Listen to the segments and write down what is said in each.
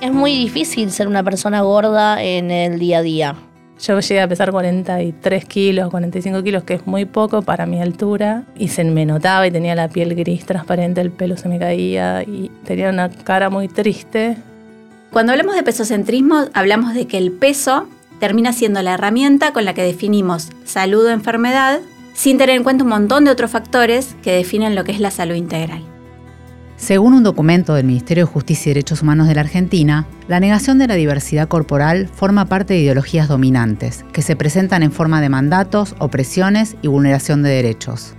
Es muy difícil ser una persona gorda en el día a día. Yo llegué a pesar 43 kilos, 45 kilos, que es muy poco para mi altura. Y se me notaba y tenía la piel gris transparente, el pelo se me caía y tenía una cara muy triste. Cuando hablamos de pesocentrismo, hablamos de que el peso termina siendo la herramienta con la que definimos salud o enfermedad, sin tener en cuenta un montón de otros factores que definen lo que es la salud integral. Según un documento del Ministerio de Justicia y Derechos Humanos de la Argentina, la negación de la diversidad corporal forma parte de ideologías dominantes, que se presentan en forma de mandatos, opresiones y vulneración de derechos.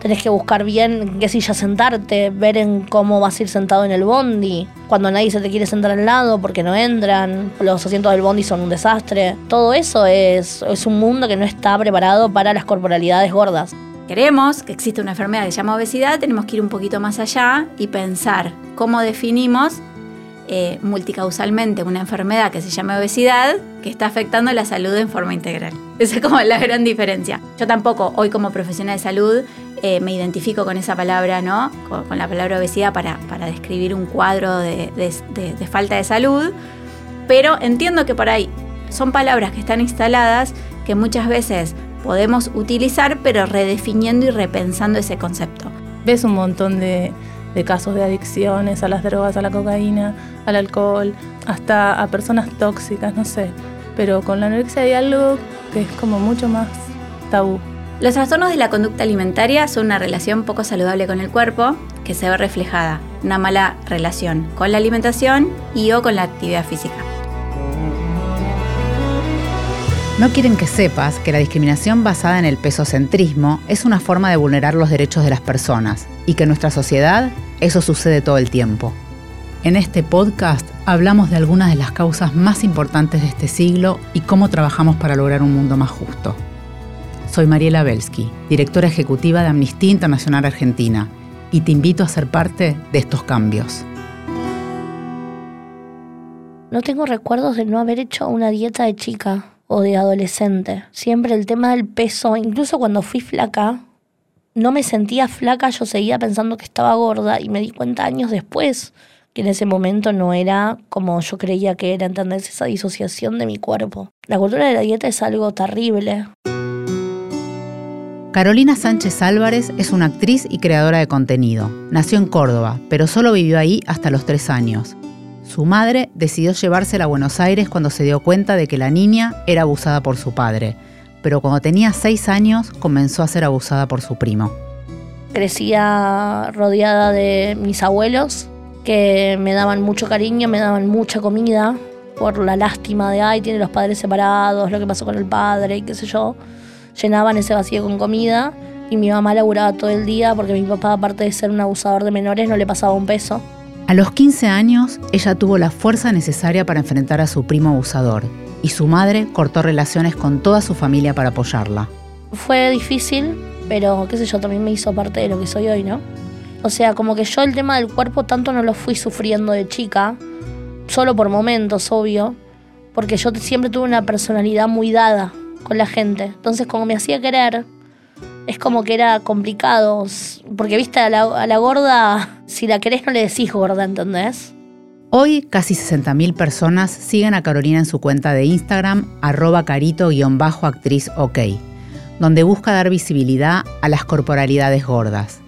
Tenés que buscar bien en qué silla sentarte, ver en cómo vas a ir sentado en el bondi, cuando nadie se te quiere sentar al lado porque no entran, los asientos del bondi son un desastre. Todo eso es, es un mundo que no está preparado para las corporalidades gordas queremos que existe una enfermedad que se llama obesidad, tenemos que ir un poquito más allá y pensar cómo definimos eh, multicausalmente una enfermedad que se llama obesidad que está afectando la salud en forma integral. Esa es como la gran diferencia. Yo tampoco, hoy como profesional de salud, eh, me identifico con esa palabra, ¿no? Con, la palabra obesidad para, para describir un cuadro de, de falta de salud, pero entiendo que por ahí son palabras que están instaladas que muchas veces podemos utilizar, pero redefiniendo y repensando ese concepto. Ves un montón de, casos de adicciones a las drogas, a la cocaína, al alcohol, hasta a personas tóxicas, no sé. Pero con la anorexia hay algo que es como mucho más tabú. Los trastornos de la conducta alimentaria son una relación poco saludable con el cuerpo que se ve reflejada, una mala relación con la alimentación y o con la actividad física. No quieren que sepas que la discriminación basada en el pesocentrismo es una forma de vulnerar los derechos de las personas y que en nuestra sociedad eso sucede todo el tiempo. En este podcast hablamos de algunas de las causas más importantes de este siglo y cómo trabajamos para lograr un mundo más justo. Soy Mariela Belsky, directora ejecutiva de Amnistía Internacional Argentina, y te invito a ser parte de estos cambios. No tengo recuerdos de no haber hecho una dieta de chica o de adolescente. Siempre el tema del peso, incluso cuando fui flaca, no me sentía flaca, yo seguía pensando que estaba gorda y me di cuenta años después que en ese momento no era como yo creía que era, ¿entendés? Esa disociación de mi cuerpo. La cultura de la dieta es algo terrible. Carolina Sánchez Álvarez es una actriz y creadora de contenido. Nació en Córdoba, pero solo vivió ahí hasta los tres años. Su madre decidió llevársela a Buenos Aires cuando se dio cuenta de que la niña era abusada por su padre, pero cuando tenía seis años comenzó a ser abusada por su primo. Crecía rodeada de mis abuelos, que me daban mucho cariño, me daban mucha comida, por la lástima de, ay, tiene los padres separados, lo que pasó con el padre y qué sé yo. Llenaban ese vacío con comida y mi mamá laburaba todo el día porque mi papá, aparte de ser un abusador de menores, no le pasaba un peso. A los 15 años, ella tuvo la fuerza necesaria para enfrentar a su primo abusador y su madre cortó relaciones con toda su familia para apoyarla. Fue difícil, pero qué sé yo, también me hizo parte de lo que soy hoy, ¿no? O sea, como que yo el tema del cuerpo tanto no lo fui sufriendo de chica, solo por momentos, obvio, porque yo siempre tuve una personalidad muy dada con la gente. Entonces, como me hacía querer, es como que era complicado. Porque, viste, a la, gorda, si la querés no le decís gorda, ¿entendés? Hoy casi 60.000 personas siguen a Carolina en su cuenta de Instagram, arroba carito-actriz ok, donde busca dar visibilidad a las corporalidades gordas.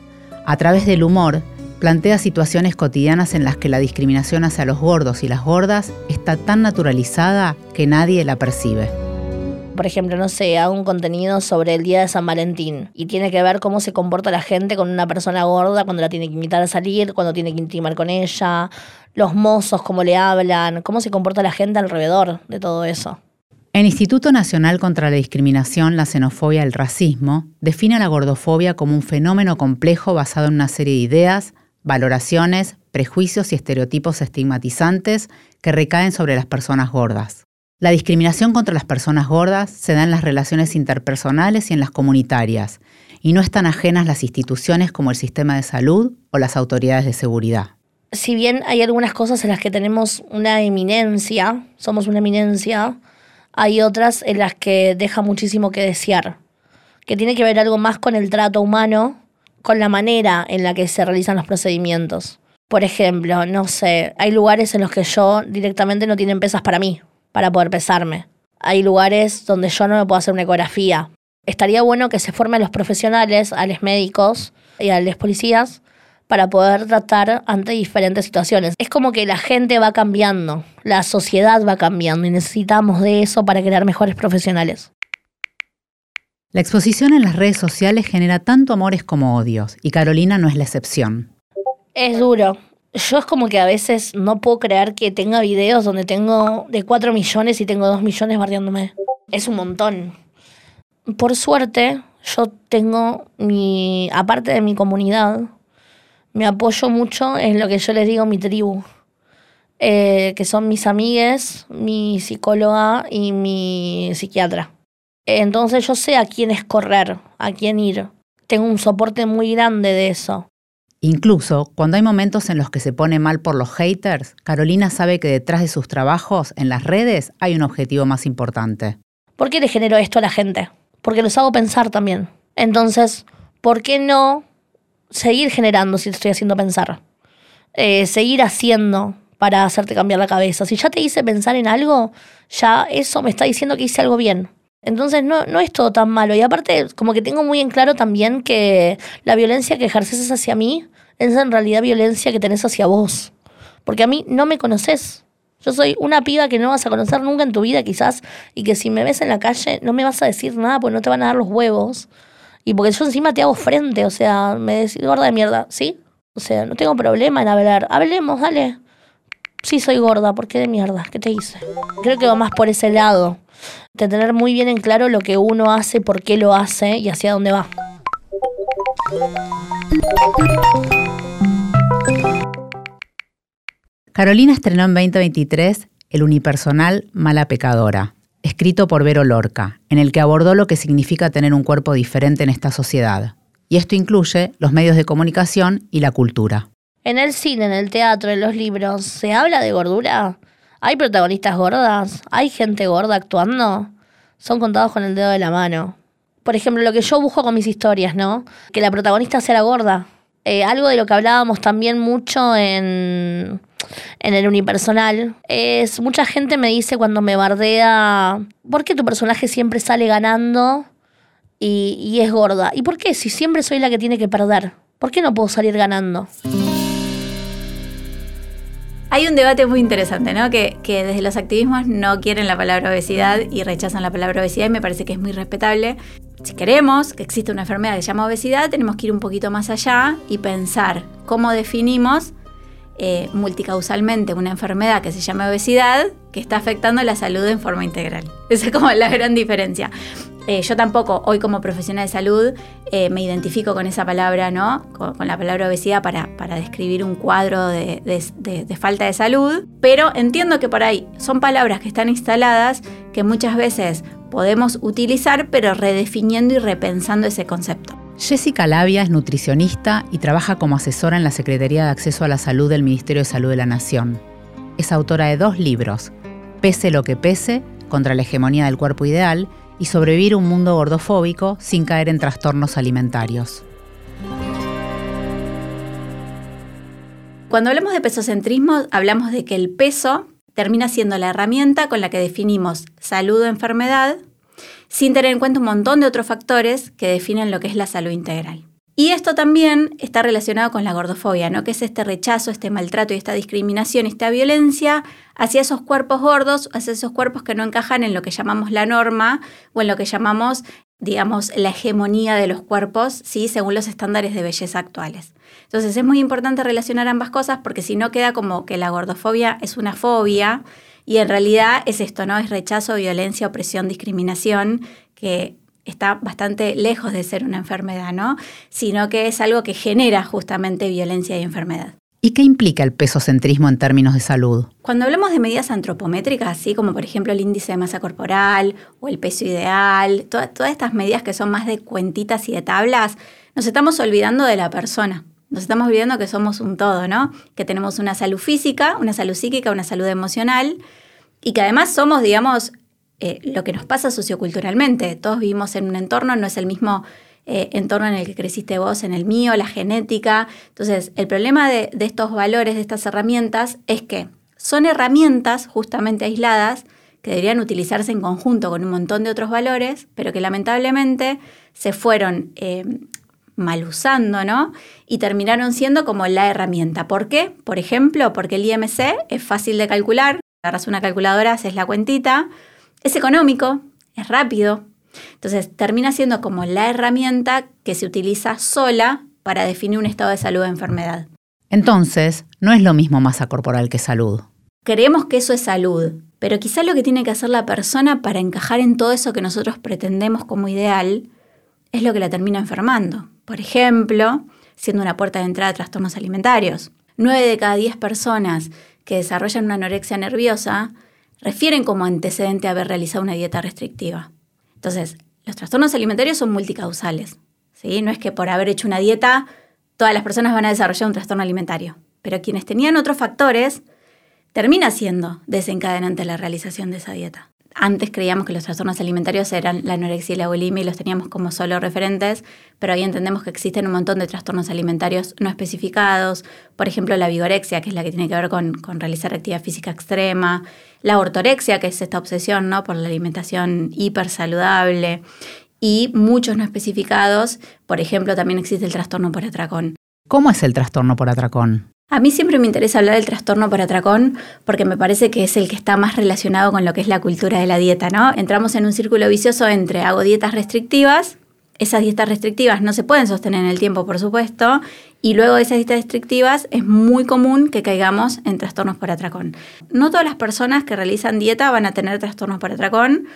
A través del humor, plantea situaciones cotidianas en las que la discriminación hacia los gordos y las gordas está tan naturalizada que nadie la percibe por ejemplo, no sé, hago un contenido sobre el día de San Valentín y tiene que ver cómo se comporta la gente con una persona gorda cuando la tiene que invitar a salir, cuando tiene que intimar con ella, los mozos, cómo le hablan, cómo se comporta la gente alrededor de todo eso. El Instituto Nacional contra la Discriminación, la Xenofobia y el Racismo define a la gordofobia como un fenómeno complejo basado en una serie de ideas, valoraciones, prejuicios y estereotipos estigmatizantes que recaen sobre las personas gordas. La discriminación contra las personas gordas se da en las relaciones interpersonales y en las comunitarias, y no están ajenas las instituciones como el sistema de salud o las autoridades de seguridad. Si bien hay algunas cosas en las que tenemos una eminencia, somos una eminencia, hay otras en las que deja muchísimo que desear, que tiene que ver algo más con el trato humano, con la manera en la que se realizan los procedimientos. Por ejemplo, no sé, hay lugares en los que yo directamente no tienen pesas para mí, para poder pesarme. Hay lugares donde yo no me puedo hacer una ecografía. Estaría bueno que se formen los profesionales, a los médicos y a los policías, para poder tratar ante diferentes situaciones. Es como que la gente va cambiando, la sociedad va cambiando y necesitamos de eso para crear mejores profesionales. La exposición en las redes sociales genera tanto amores como odios, y Carolina no es la excepción. Es duro. Yo es como que a veces no puedo creer que tenga videos donde tengo de 4 millones y tengo 2 millones barriándome. Es un montón. Por suerte, yo tengo mi, aparte de mi comunidad, me apoyo mucho en lo que yo les digo mi tribu, eh, que son mis amigues, mi psicóloga y mi psiquiatra. Entonces yo sé a quién es correr, a quién ir. Tengo un soporte muy grande de eso. Incluso cuando hay momentos en los que se pone mal por los haters, Carolina sabe que detrás de sus trabajos en las redes hay un objetivo más importante. ¿Por qué le genero esto a la gente? Porque los hago pensar también. Entonces, ¿por qué no seguir generando si te estoy haciendo pensar? Eh, seguir haciendo para hacerte cambiar la cabeza. Si ya te hice pensar en algo, ya eso me está diciendo que hice algo bien. Entonces no, no es todo tan malo. Y aparte, como que tengo muy en claro también que la violencia que ejerces hacia mí es en realidad violencia que tenés hacia vos. Porque a mí no me conoces. Yo soy una piba que no vas a conocer nunca en tu vida quizás y que si me ves en la calle no me vas a decir nada porque no te van a dar los huevos. Y porque yo encima te hago frente, o sea, me decís gorda de mierda, ¿sí? O sea, no tengo problema en hablar. Hablemos, dale. Sí, soy gorda, ¿por qué de mierda? ¿Qué te hice? Creo que va más por ese lado de tener muy bien en claro lo que uno hace, por qué lo hace y hacia dónde va. Carolina estrenó en 2023 el unipersonal Mala Pecadora, escrito por Vero Lorca, en el que abordó lo que significa tener un cuerpo diferente en esta sociedad. Y esto incluye los medios de comunicación y la cultura. En el cine, en el teatro, en los libros, ¿se habla de gordura? ¿Hay protagonistas gordas? ¿Hay gente gorda actuando? Son contados con el dedo de la mano. Por ejemplo, lo que yo busco con mis historias, ¿no? Que la protagonista sea la gorda. Eh, algo de lo que hablábamos también mucho en, en el unipersonal es mucha gente me dice cuando me bardea, ¿por qué tu personaje siempre sale ganando y, y es gorda? ¿Y por qué si siempre soy la que tiene que perder? ¿Por qué no puedo salir ganando? Hay un debate muy interesante, ¿no? Que, desde los activismos no quieren la palabra obesidad y rechazan la palabra obesidad y me parece que es muy respetable. Si queremos que exista una enfermedad que se llama obesidad, tenemos que ir un poquito más allá y pensar cómo definimos eh, multicausalmente una enfermedad que se llama obesidad que está afectando la salud en forma integral. Esa es como la gran diferencia. Eh, yo tampoco, hoy como profesional de salud, eh, me identifico con esa palabra, ¿no? Con, la palabra obesidad para, para describir un cuadro de, de, falta de salud, pero entiendo que por ahí son palabras que están instaladas que muchas veces podemos utilizar, pero redefiniendo y repensando ese concepto. Jessica Labia es nutricionista y trabaja como asesora en la Secretaría de Acceso a la Salud del Ministerio de Salud de la Nación. Es autora de dos libros, Pese lo que pese, contra la hegemonía del cuerpo ideal, y sobrevivir un mundo gordofóbico sin caer en trastornos alimentarios. Cuando hablamos de pesocentrismo, hablamos de que el peso termina siendo la herramienta con la que definimos salud o enfermedad, sin tener en cuenta un montón de otros factores que definen lo que es la salud integral. Y esto también está relacionado con la gordofobia, ¿no? que es este rechazo, este maltrato y esta discriminación, esta violencia hacia esos cuerpos gordos, hacia esos cuerpos que no encajan en lo que llamamos la norma o en lo que llamamos, digamos, la hegemonía de los cuerpos, ¿sí? según los estándares de belleza actuales. Entonces es muy importante relacionar ambas cosas porque si no queda como que la gordofobia es una fobia y en realidad es esto, ¿no? Es rechazo, violencia, opresión, discriminación, que está bastante lejos de ser una enfermedad, ¿no? Sino que es algo que genera justamente violencia y enfermedad. ¿Y qué implica el pesocentrismo en términos de salud? Cuando hablamos de medidas antropométricas, así como por ejemplo el índice de masa corporal o el peso ideal, todas estas medidas que son más de cuentitas y de tablas, nos estamos olvidando de la persona. Nos estamos olvidando que somos un todo, ¿no? Que tenemos una salud física, una salud psíquica, una salud emocional y que además somos, digamos, eh, lo que nos pasa socioculturalmente. Todos vivimos en un entorno, no es el mismo eh, entorno en el que creciste vos, en el mío, la genética. Entonces, el problema de, estos valores, de estas herramientas, es que son herramientas justamente aisladas que deberían utilizarse en conjunto con un montón de otros valores, pero que lamentablemente se fueron eh, mal usando, ¿no? Y terminaron siendo como la herramienta. ¿Por qué? Por ejemplo, porque el IMC es fácil de calcular, agarras una calculadora, haces la cuentita, es económico, es rápido. Entonces termina siendo como la herramienta que se utiliza sola para definir un estado de salud o enfermedad. Entonces, no es lo mismo masa corporal que salud. Creemos que eso es salud, pero quizá lo que tiene que hacer la persona para encajar en todo eso que nosotros pretendemos como ideal es lo que la termina enfermando. Por ejemplo, siendo una puerta de entrada a trastornos alimentarios. Nueve de cada diez personas que desarrollan una anorexia nerviosa refieren como antecedente haber realizado una dieta restrictiva. Entonces, los trastornos alimentarios son multicausales. ¿sí? No es que por haber hecho una dieta todas las personas van a desarrollar un trastorno alimentario, pero quienes tenían otros factores termina siendo desencadenante la realización de esa dieta. Antes creíamos que los trastornos alimentarios eran la anorexia y la bulimia y los teníamos como solo referentes, pero hoy entendemos que existen un montón de trastornos alimentarios no especificados, por ejemplo la vigorexia, que es la que tiene que ver con, realizar actividad física extrema, la ortorexia, que es esta obsesión ¿no? por la alimentación hipersaludable, y muchos no especificados, por ejemplo también existe el trastorno por atracón. ¿Cómo es el trastorno por atracón? A mí siempre me interesa hablar del trastorno por atracón porque me parece que es el que está más relacionado con lo que es la cultura de la dieta, ¿no? Entramos en un círculo vicioso entre hago dietas restrictivas, esas dietas restrictivas no se pueden sostener en el tiempo, por supuesto, y luego de esas dietas restrictivas es muy común que caigamos en trastornos por atracón. No todas las personas que realizan dieta van a tener trastornos por atracón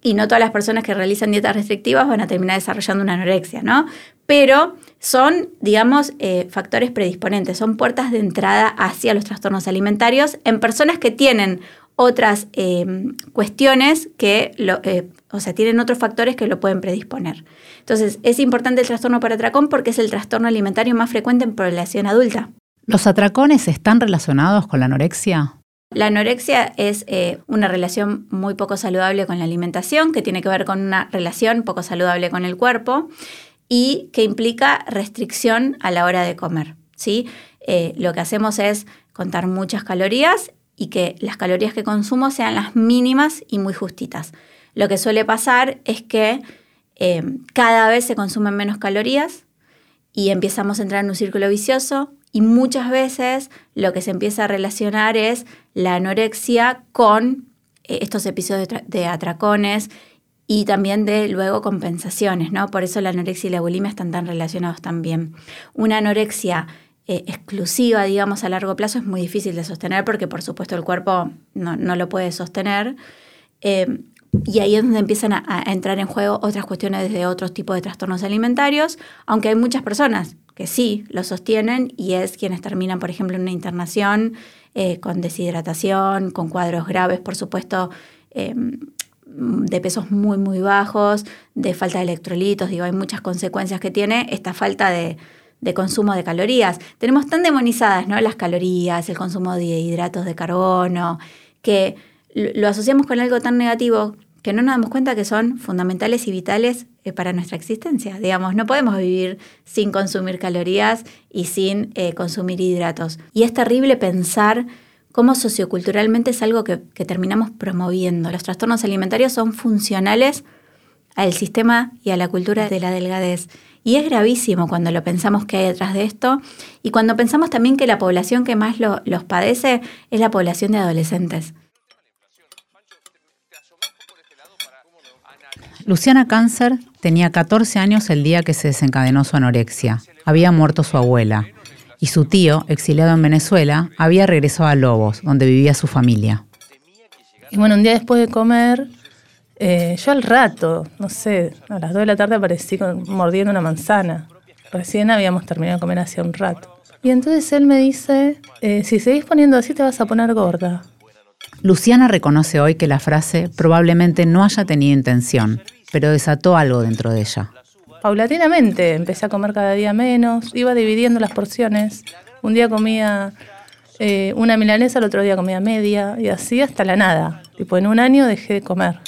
y no todas las personas que realizan dietas restrictivas van a terminar desarrollando una anorexia, ¿no? Pero son, digamos, eh, factores predisponentes, son puertas de entrada hacia los trastornos alimentarios en personas que tienen otras eh, cuestiones que, lo, eh, o sea, tienen otros factores que lo pueden predisponer. Entonces, es importante el trastorno por atracón porque es el trastorno alimentario más frecuente en población adulta. ¿Los atracones están relacionados con la anorexia? La anorexia es eh, una relación muy poco saludable con la alimentación, que tiene que ver con una relación poco saludable con el cuerpo y que implica restricción a la hora de comer. ¿sí? Eh, lo que hacemos es contar muchas calorías y que las calorías que consumo sean las mínimas y muy justitas. Lo que suele pasar es que eh, cada vez se consumen menos calorías y empezamos a entrar en un círculo vicioso y muchas veces lo que se empieza a relacionar es la anorexia con eh, estos episodios de atracones y también de luego compensaciones, ¿no? Por eso la anorexia y la bulimia están tan relacionados también. Una anorexia eh, exclusiva, digamos, a largo plazo es muy difícil de sostener porque por supuesto el cuerpo no, lo puede sostener. Eh, y ahí es donde empiezan a, entrar en juego otras cuestiones de otros tipos de trastornos alimentarios, aunque hay muchas personas que sí lo sostienen y es quienes terminan, por ejemplo, en una internación eh, con deshidratación, con cuadros graves, por supuesto, de pesos muy, muy bajos, de falta de electrolitos, digo, hay muchas consecuencias que tiene esta falta de, de consumo de calorías. Tenemos tan demonizadas ¿no? las calorías, el consumo de hidratos de carbono, que lo asociamos con algo tan negativo que no nos damos cuenta que son fundamentales y vitales eh, para nuestra existencia. Digamos, no podemos vivir sin consumir calorías y sin eh, consumir hidratos. Y es terrible pensar cómo socioculturalmente es algo que, terminamos promoviendo. Los trastornos alimentarios son funcionales al sistema y a la cultura de la delgadez. Y es gravísimo cuando lo pensamos que hay detrás de esto y cuando pensamos también que la población que más los padece es la población de adolescentes. Luciana Cáncer tenía 14 años el día que se desencadenó su anorexia. Había muerto su abuela y su tío, exiliado en Venezuela, había regresado a Lobos, donde vivía su familia. Y bueno, un día después de comer, eh, yo al rato, no sé, a las 2 de la tarde aparecí mordiendo una manzana. Recién habíamos terminado de comer hacía un rato. Y entonces él me dice, eh, si seguís poniendo así te vas a poner gorda. Luciana reconoce hoy que la frase probablemente no haya tenido intención, pero desató algo dentro de ella. Paulatinamente empecé a comer cada día menos, iba dividiendo las porciones. Un día comía eh, una milanesa, el otro día comía media, y así hasta la nada. Tipo, en un año dejé de comer.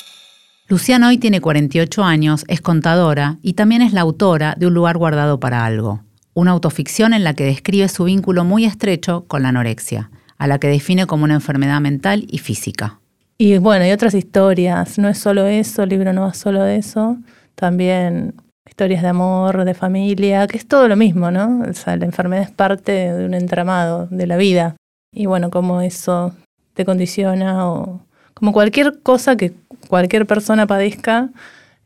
Luciana hoy tiene 48 años, es contadora y también es la autora de Un lugar guardado para algo, una autoficción en la que describe su vínculo muy estrecho con la anorexia, a la que define como una enfermedad mental y física. Y bueno, hay otras historias, no es solo eso, el libro no va solo de eso, también historias de amor, de familia, que es todo lo mismo, ¿no? O sea, la enfermedad es parte de un entramado de la vida. Y bueno, cómo eso te condiciona o como cualquier cosa que cualquier persona padezca,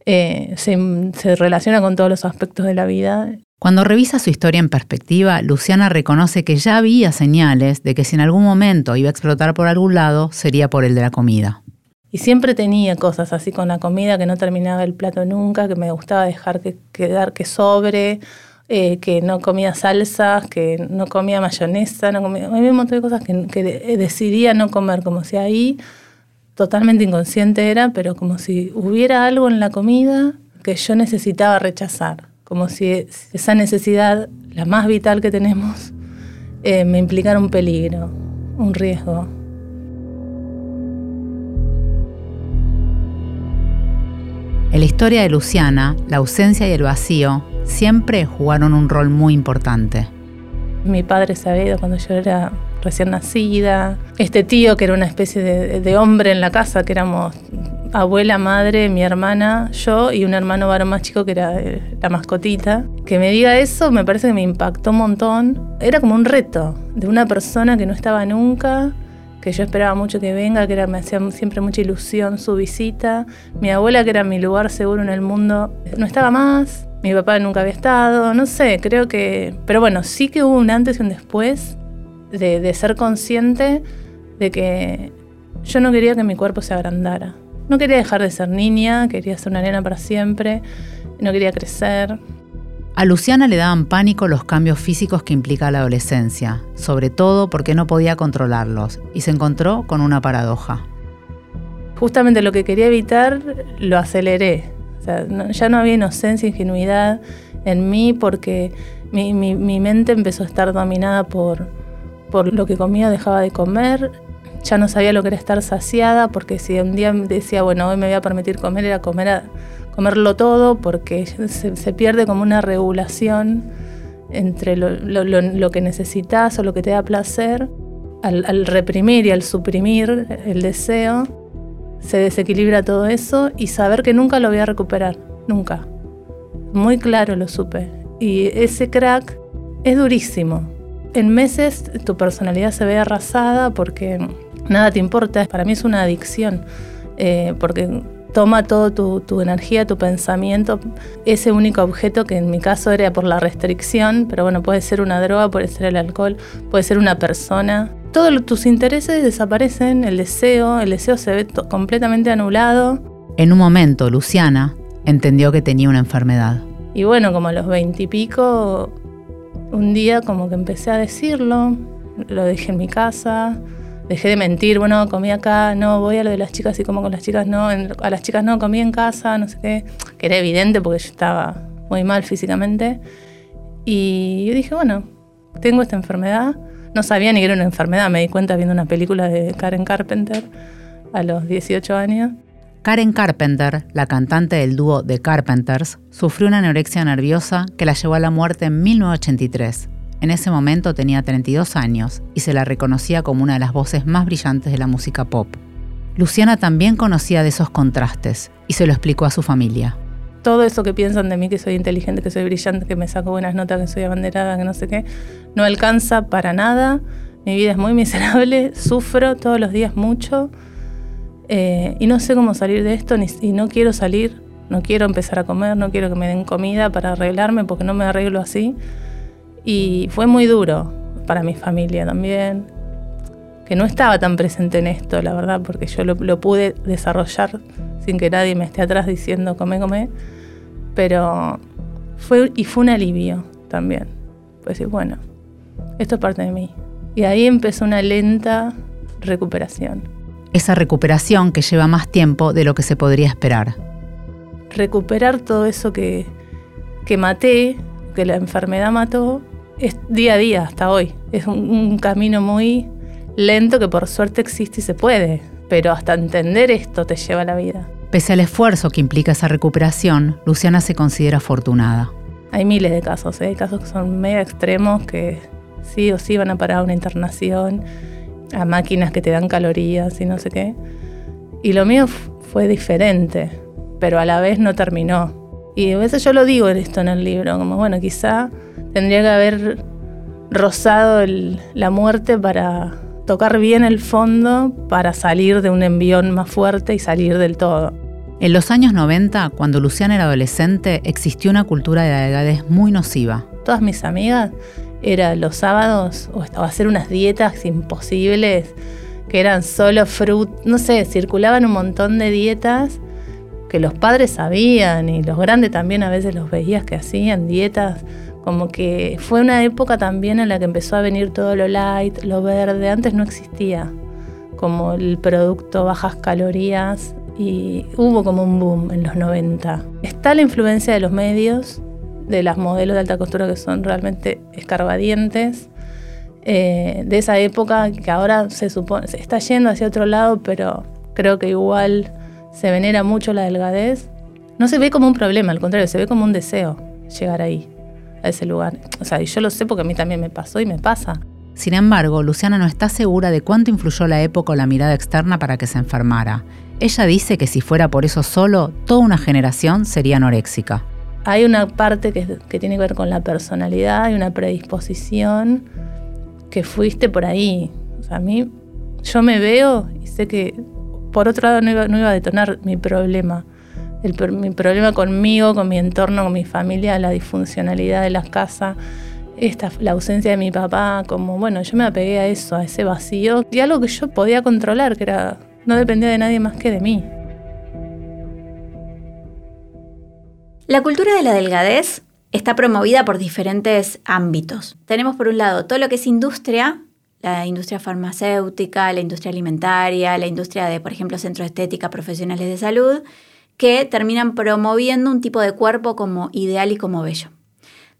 eh, se, se relaciona con todos los aspectos de la vida. Cuando revisa su historia en perspectiva, Luciana reconoce que ya había señales de que si en algún momento iba a explotar por algún lado, sería por el de la comida. Y siempre tenía cosas así con la comida, que no terminaba el plato nunca, que me gustaba dejar que quedar que sobre, eh, que no comía salsas, que no comía mayonesa, no comía, hay un montón de cosas que, que decidía no comer, como si ahí totalmente inconsciente era, pero como si hubiera algo en la comida que yo necesitaba rechazar, como si esa necesidad, la más vital que tenemos, eh, me implicara un peligro, un riesgo. En la historia de Luciana, la ausencia y el vacío siempre jugaron un rol muy importante. Mi padre se cuando yo era recién nacida. Este tío que era una especie de, hombre en la casa, que éramos abuela, madre, mi hermana, yo y un hermano varón más chico que era eh, la mascotita. Que me diga eso me parece que me impactó un montón. Era como un reto de una persona que no estaba nunca que yo esperaba mucho que venga, que era, me hacía siempre mucha ilusión su visita. Mi abuela, que era mi lugar seguro en el mundo, no estaba más. Mi papá nunca había estado, no sé, creo que... Pero bueno, sí que hubo un antes y un después de, de ser consciente de que yo no quería que mi cuerpo se agrandara. No quería dejar de ser niña, quería ser una nena para siempre, no quería crecer. A Luciana le daban pánico los cambios físicos que implica la adolescencia, sobre todo porque no podía controlarlos, y se encontró con una paradoja. Justamente lo que quería evitar lo aceleré. ya no había inocencia, ingenuidad en mí porque mi, mente empezó a estar dominada por, lo que comía, dejaba de comer, ya no sabía lo que era estar saciada, porque si un día decía, bueno, hoy me voy a permitir comer, era comer a, comerlo todo porque se, pierde como una regulación entre lo, que necesitas o lo que te da placer. Al, reprimir y al suprimir el deseo, se desequilibra todo eso y saber que nunca lo voy a recuperar, nunca. Muy claro lo supe. Y ese crack es durísimo. En meses tu personalidad se ve arrasada porque nada te importa. Para mí es una adicción. Eh, porque toma toda tu, energía, tu pensamiento, ese único objeto que en mi caso era por la restricción, pero bueno, puede ser una droga, puede ser el alcohol, puede ser una persona. Todos tus intereses desaparecen, el deseo, el deseo se ve completamente anulado. En un momento, Luciana entendió que tenía una enfermedad. Y bueno, como a los veintipico, un día como que empecé a decirlo, lo dejé en mi casa, dejé de mentir, bueno, comí acá, no, voy a lo de las chicas y como con las chicas no, a las chicas no, comí en casa, no sé qué, que era evidente porque yo estaba muy mal físicamente. Y yo dije, bueno, tengo esta enfermedad, no sabía ni que era una enfermedad, me di cuenta viendo una película de Karen Carpenter a los 18 años. Karen Carpenter, la cantante del dúo The Carpenters, sufrió una anorexia nerviosa que la llevó a la muerte en 1983 en ese momento tenía 32 años y se la reconocía como una de las voces más brillantes de la música pop. Luciana también conocía de esos contrastes y se lo explicó a su familia. Todo eso que piensan de mí, que soy inteligente, que soy brillante, que me saco buenas notas, que soy abanderada, que no sé qué, no alcanza para nada. Mi vida es muy miserable, sufro todos los días mucho eh, y no sé cómo salir de esto y no quiero salir, no quiero empezar a comer, no quiero que me den comida para arreglarme porque no me arreglo así. Y fue muy duro para mi familia también, que no estaba tan presente en esto, la verdad, porque yo lo, pude desarrollar sin que nadie me esté atrás diciendo come, come. Pero fue, y fue un alivio también. Pues decir, bueno, esto es parte de mí. Y ahí empezó una lenta recuperación. Esa recuperación que lleva más tiempo de lo que se podría esperar. Recuperar todo eso que, que maté, que la enfermedad mató, es día a día hasta hoy. Es un, camino muy lento que por suerte existe y se puede, pero hasta entender esto te lleva la vida. Pese al esfuerzo que implica esa recuperación, Luciana se considera afortunada. Hay miles de casos, ¿eh? hay casos que son medio extremos que sí o sí van a parar a una internación, a máquinas que te dan calorías y no sé qué. Y lo mío fue diferente, pero a la vez no terminó. Y a veces yo lo digo esto en el libro, como bueno, quizá tendría que haber rozado la muerte para tocar bien el fondo para salir de un envión más fuerte y salir del todo. En los años 90, cuando Luciana era adolescente, existió una cultura de la delgadez muy nociva. Todas mis amigas era los sábados o hacer unas dietas imposibles que eran solo fruit, no sé, circulaban un montón de dietas que los padres sabían y los grandes también a veces los veías que hacían dietas como que fue una época también en la que empezó a venir todo lo light, lo verde. Antes no existía como el producto bajas calorías y hubo como un boom en los 90. Está la influencia de los medios, de las modelos de alta costura que son realmente escarbadientes, eh, de esa época que ahora se supone, se está yendo hacia otro lado, pero creo que igual se venera mucho la delgadez. No se ve como un problema, al contrario, se ve como un deseo llegar ahí a ese lugar. O sea, y yo lo sé porque a mí también me pasó y me pasa. Sin embargo, Luciana no está segura de cuánto influyó la época o la mirada externa para que se enfermara. Ella dice que si fuera por eso solo, toda una generación sería anoréxica. Hay una parte que, que tiene que ver con la personalidad y una predisposición que fuiste por ahí. O sea, a mí, yo me veo y sé que por otro lado no iba, a detonar mi problema mi problema conmigo, con mi entorno, con mi familia, la disfuncionalidad de la casa, esta, la ausencia de mi papá, como bueno, yo me apegué a eso, a ese vacío, y algo que yo podía controlar, que era, no dependía de nadie más que de mí. La cultura de la delgadez está promovida por diferentes ámbitos. Tenemos por un lado todo lo que es industria, la industria farmacéutica, la industria alimentaria, la industria de, por ejemplo, centros de estética, profesionales de salud, que terminan promoviendo un tipo de cuerpo como ideal y como bello.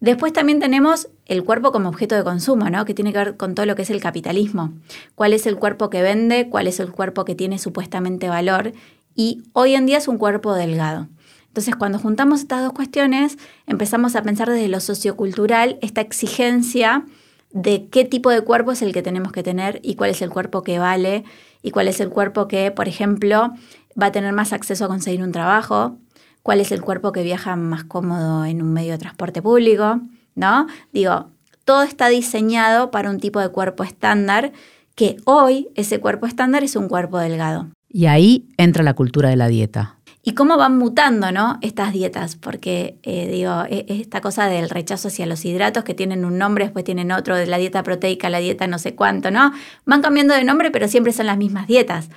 Después también tenemos el cuerpo como objeto de consumo, ¿no? que tiene que ver con todo lo que es el capitalismo. ¿Cuál es el cuerpo que vende? ¿Cuál es el cuerpo que tiene supuestamente valor? Y hoy en día es un cuerpo delgado. Entonces, cuando juntamos estas dos cuestiones, empezamos a pensar desde lo sociocultural esta exigencia de qué tipo de cuerpo es el que tenemos que tener y cuál es el cuerpo que vale y cuál es el cuerpo que, por ejemplo, va a tener más acceso a conseguir un trabajo, cuál es el cuerpo que viaja más cómodo en un medio de transporte público, ¿no? Digo, todo está diseñado para un tipo de cuerpo estándar que hoy ese cuerpo estándar es un cuerpo delgado. Y ahí entra la cultura de la dieta. Y cómo van mutando, ¿no? Estas dietas, porque eh, digo, e, esta cosa del rechazo hacia los hidratos que tienen un nombre, después tienen otro, de la dieta proteica, la dieta no sé cuánto, ¿no? Van cambiando de nombre, pero siempre son las mismas dietas.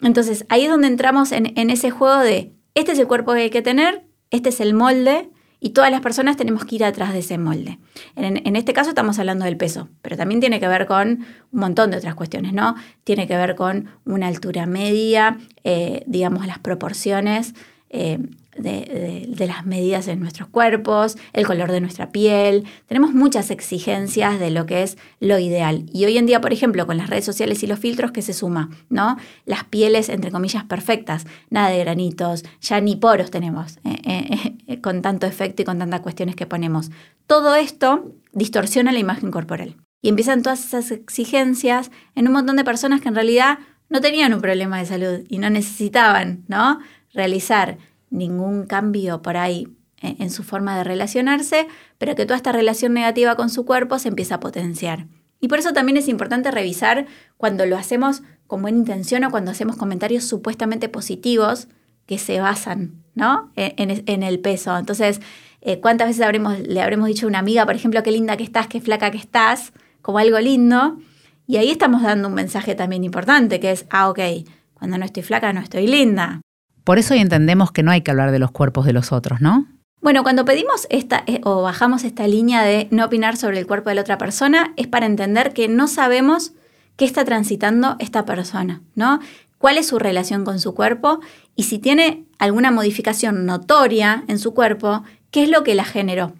Entonces ahí es donde entramos en, ese juego de, este es el cuerpo que hay que tener, este es el molde, y todas las personas tenemos que ir atrás de ese molde. En, este caso estamos hablando del peso, pero también tiene que ver con un montón de otras cuestiones, ¿no? Tiene que ver con una altura media, eh, digamos las proporciones. Eh, de, las medidas en nuestros cuerpos, el color de nuestra piel. Tenemos muchas exigencias de lo que es lo ideal. Y hoy en día, por ejemplo, con las redes sociales y los filtros, ¿qué se suma? ¿No? Las pieles, entre comillas, perfectas, nada de granitos, ya ni poros tenemos, eh, eh, eh, con tanto efecto y con tantas cuestiones que ponemos. Todo esto distorsiona la imagen corporal. Y empiezan todas esas exigencias en un montón de personas que en realidad no tenían un problema de salud y no necesitaban, ¿no? Realizar ningún cambio por ahí en, su forma de relacionarse, pero que toda esta relación negativa con su cuerpo se empieza a potenciar. Y por eso también es importante revisar cuando lo hacemos con buena intención o cuando hacemos comentarios supuestamente positivos que se basan ¿no? en, el peso. Entonces, eh, ¿cuántas veces le habremos dicho a una amiga, por ejemplo, qué linda que estás, qué flaca que estás, como algo lindo? Y ahí estamos dando un mensaje también importante, que es, ah, ok, cuando no estoy flaca no estoy linda. Por eso hoy entendemos que no hay que hablar de los cuerpos de los otros, ¿no? Bueno, cuando pedimos esta eh, o bajamos esta línea de no opinar sobre el cuerpo de la otra persona, es para entender que no sabemos qué está transitando esta persona, ¿no? ¿Cuál es su relación con su cuerpo? Y si tiene alguna modificación notoria en su cuerpo, ¿qué es lo que la generó?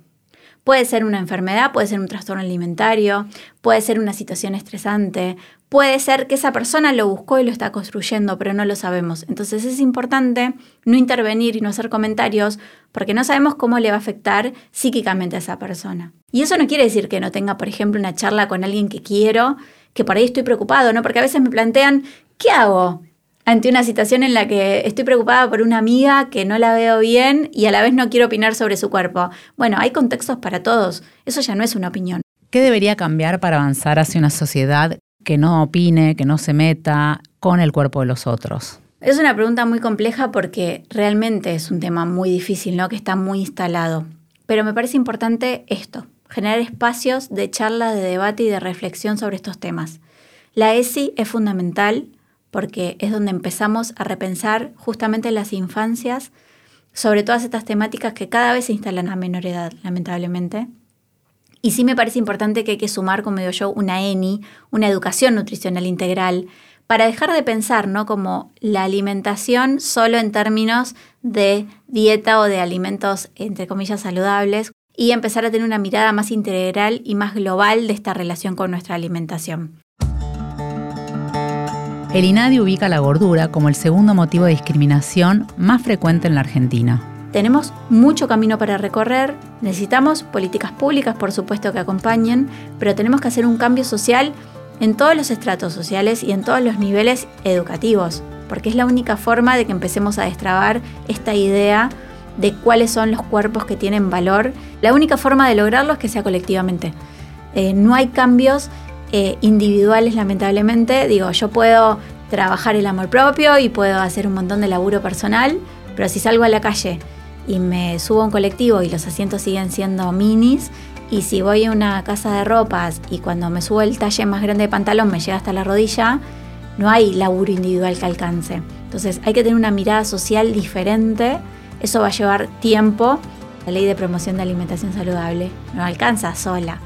Puede ser una enfermedad, puede ser un trastorno alimentario, puede ser una situación estresante, puede ser que esa persona lo buscó y lo está construyendo, pero no lo sabemos. Entonces es importante no intervenir y no hacer comentarios porque no sabemos cómo le va a afectar psíquicamente a esa persona. Y eso no quiere decir que no tenga, por ejemplo, una charla con alguien que quiero, que por ahí estoy preocupado, ¿no? Porque a veces me plantean, ¿qué hago? ante una situación en la que estoy preocupada por una amiga que no la veo bien y a la vez no quiero opinar sobre su cuerpo. Bueno, hay contextos para todos. Eso ya no es una opinión. ¿Qué debería cambiar para avanzar hacia una sociedad que no opine, que no se meta con el cuerpo de los otros? Es una pregunta muy compleja porque realmente es un tema muy difícil, ¿no? Que está muy instalado. Pero me parece importante esto, generar espacios de charla, de debate y de reflexión sobre estos temas. La ESI es fundamental porque es donde empezamos a repensar justamente las infancias sobre todas estas temáticas que cada vez se instalan a menor edad, lamentablemente. Y sí me parece importante que hay que sumar, como digo yo, una ENI, una educación nutricional integral, para dejar de pensar, ¿no? Como la alimentación solo en términos de dieta o de alimentos, entre comillas, saludables, y empezar a tener una mirada más integral y más global de esta relación con nuestra alimentación. El INADI ubica la gordura como el segundo motivo de discriminación más frecuente en la Argentina. Tenemos mucho camino para recorrer, necesitamos políticas públicas, por supuesto, que acompañen, pero tenemos que hacer un cambio social en todos los estratos sociales y en todos los niveles educativos, porque es la única forma de que empecemos a destrabar esta idea de cuáles son los cuerpos que tienen valor. La única forma de lograrlo es que sea colectivamente. Eh, no hay cambios eh, individuales, lamentablemente. Digo, yo puedo trabajar el amor propio y puedo hacer un montón de laburo personal, pero si salgo a la calle y me subo a un colectivo y los asientos siguen siendo minis, y si voy a una casa de ropas y cuando me subo el talle más grande de pantalón me llega hasta la rodilla, no hay laburo individual que alcance. Entonces hay que tener una mirada social diferente, eso va a llevar tiempo. La ley de promoción de alimentación saludable no alcanza sola,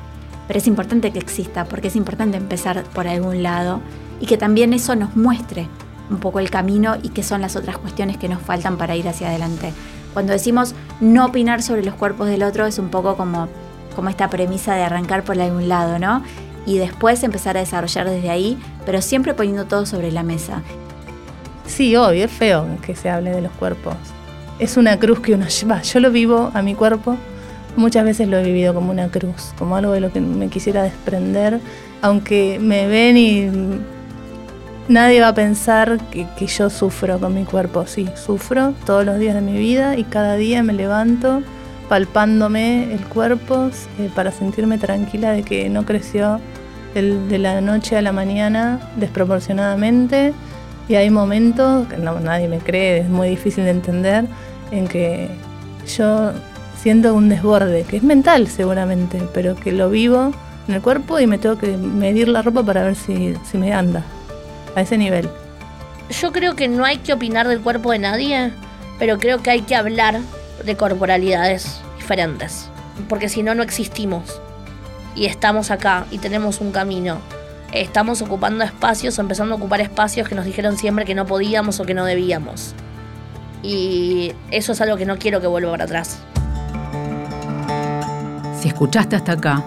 pero es importante que exista porque es importante empezar por algún lado y que también eso nos muestre un poco el camino y qué son las otras cuestiones que nos faltan para ir hacia adelante. Cuando decimos no opinar sobre los cuerpos del otro es un poco como, como esta premisa de arrancar por algún lado, ¿no? Y después empezar a desarrollar desde ahí, pero siempre poniendo todo sobre la mesa. Sí, obvio, es feo que se hable de los cuerpos. Es una cruz que uno lleva. Yo lo vivo a mi cuerpo Muchas veces lo he vivido como una cruz, como algo de lo que me quisiera desprender, aunque me ven y nadie va a pensar que, yo sufro con mi cuerpo. Sí, sufro todos los días de mi vida y cada día me levanto palpándome el cuerpo eh, para sentirme tranquila de que no creció de la noche a la mañana desproporcionadamente. Y hay momentos, que nadie me cree, es muy difícil de entender, en que yo siento un desborde, que es mental seguramente, pero que lo vivo en el cuerpo y me tengo que medir la ropa para ver si me anda a ese nivel. Yo creo que no hay que opinar del cuerpo de nadie, pero creo que hay que hablar de corporalidades diferentes, porque si no, no existimos. Y estamos acá y tenemos un camino. Estamos ocupando espacios o empezando a ocupar espacios que nos dijeron siempre que no podíamos o que no debíamos. Y eso es algo que no quiero que vuelva para atrás. Si escuchaste hasta acá,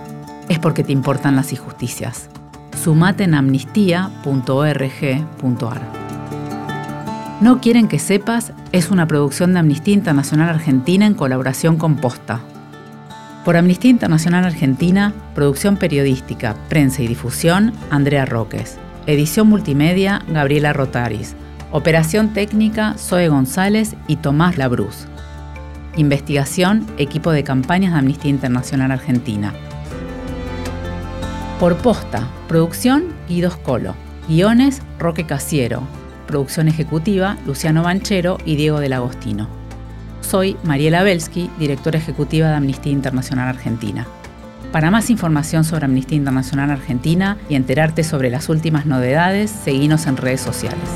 es porque te importan las injusticias. Sumate amnistía.org.ar. No quieren que sepas es una producción de Amnistía Internacional Argentina en colaboración con Posta. Por Amnistía Internacional Argentina, producción periodística, prensa y difusión, Andrea Roques. Edición multimedia, Gabriela Rotaris. Operación técnica, Zoe González y Tomás Labruz. Investigación, equipo de campañas de Amnistía Internacional Argentina. Por posta, producción, Guido Scolo. Guiones, Roque Casiero. Producción ejecutiva, Luciano Banchero y Diego del Agostino. Soy Mariela Belsky, directora ejecutiva de Amnistía Internacional Argentina. Para más información sobre Amnistía Internacional Argentina y enterarte sobre las últimas novedades, seguinos en redes sociales.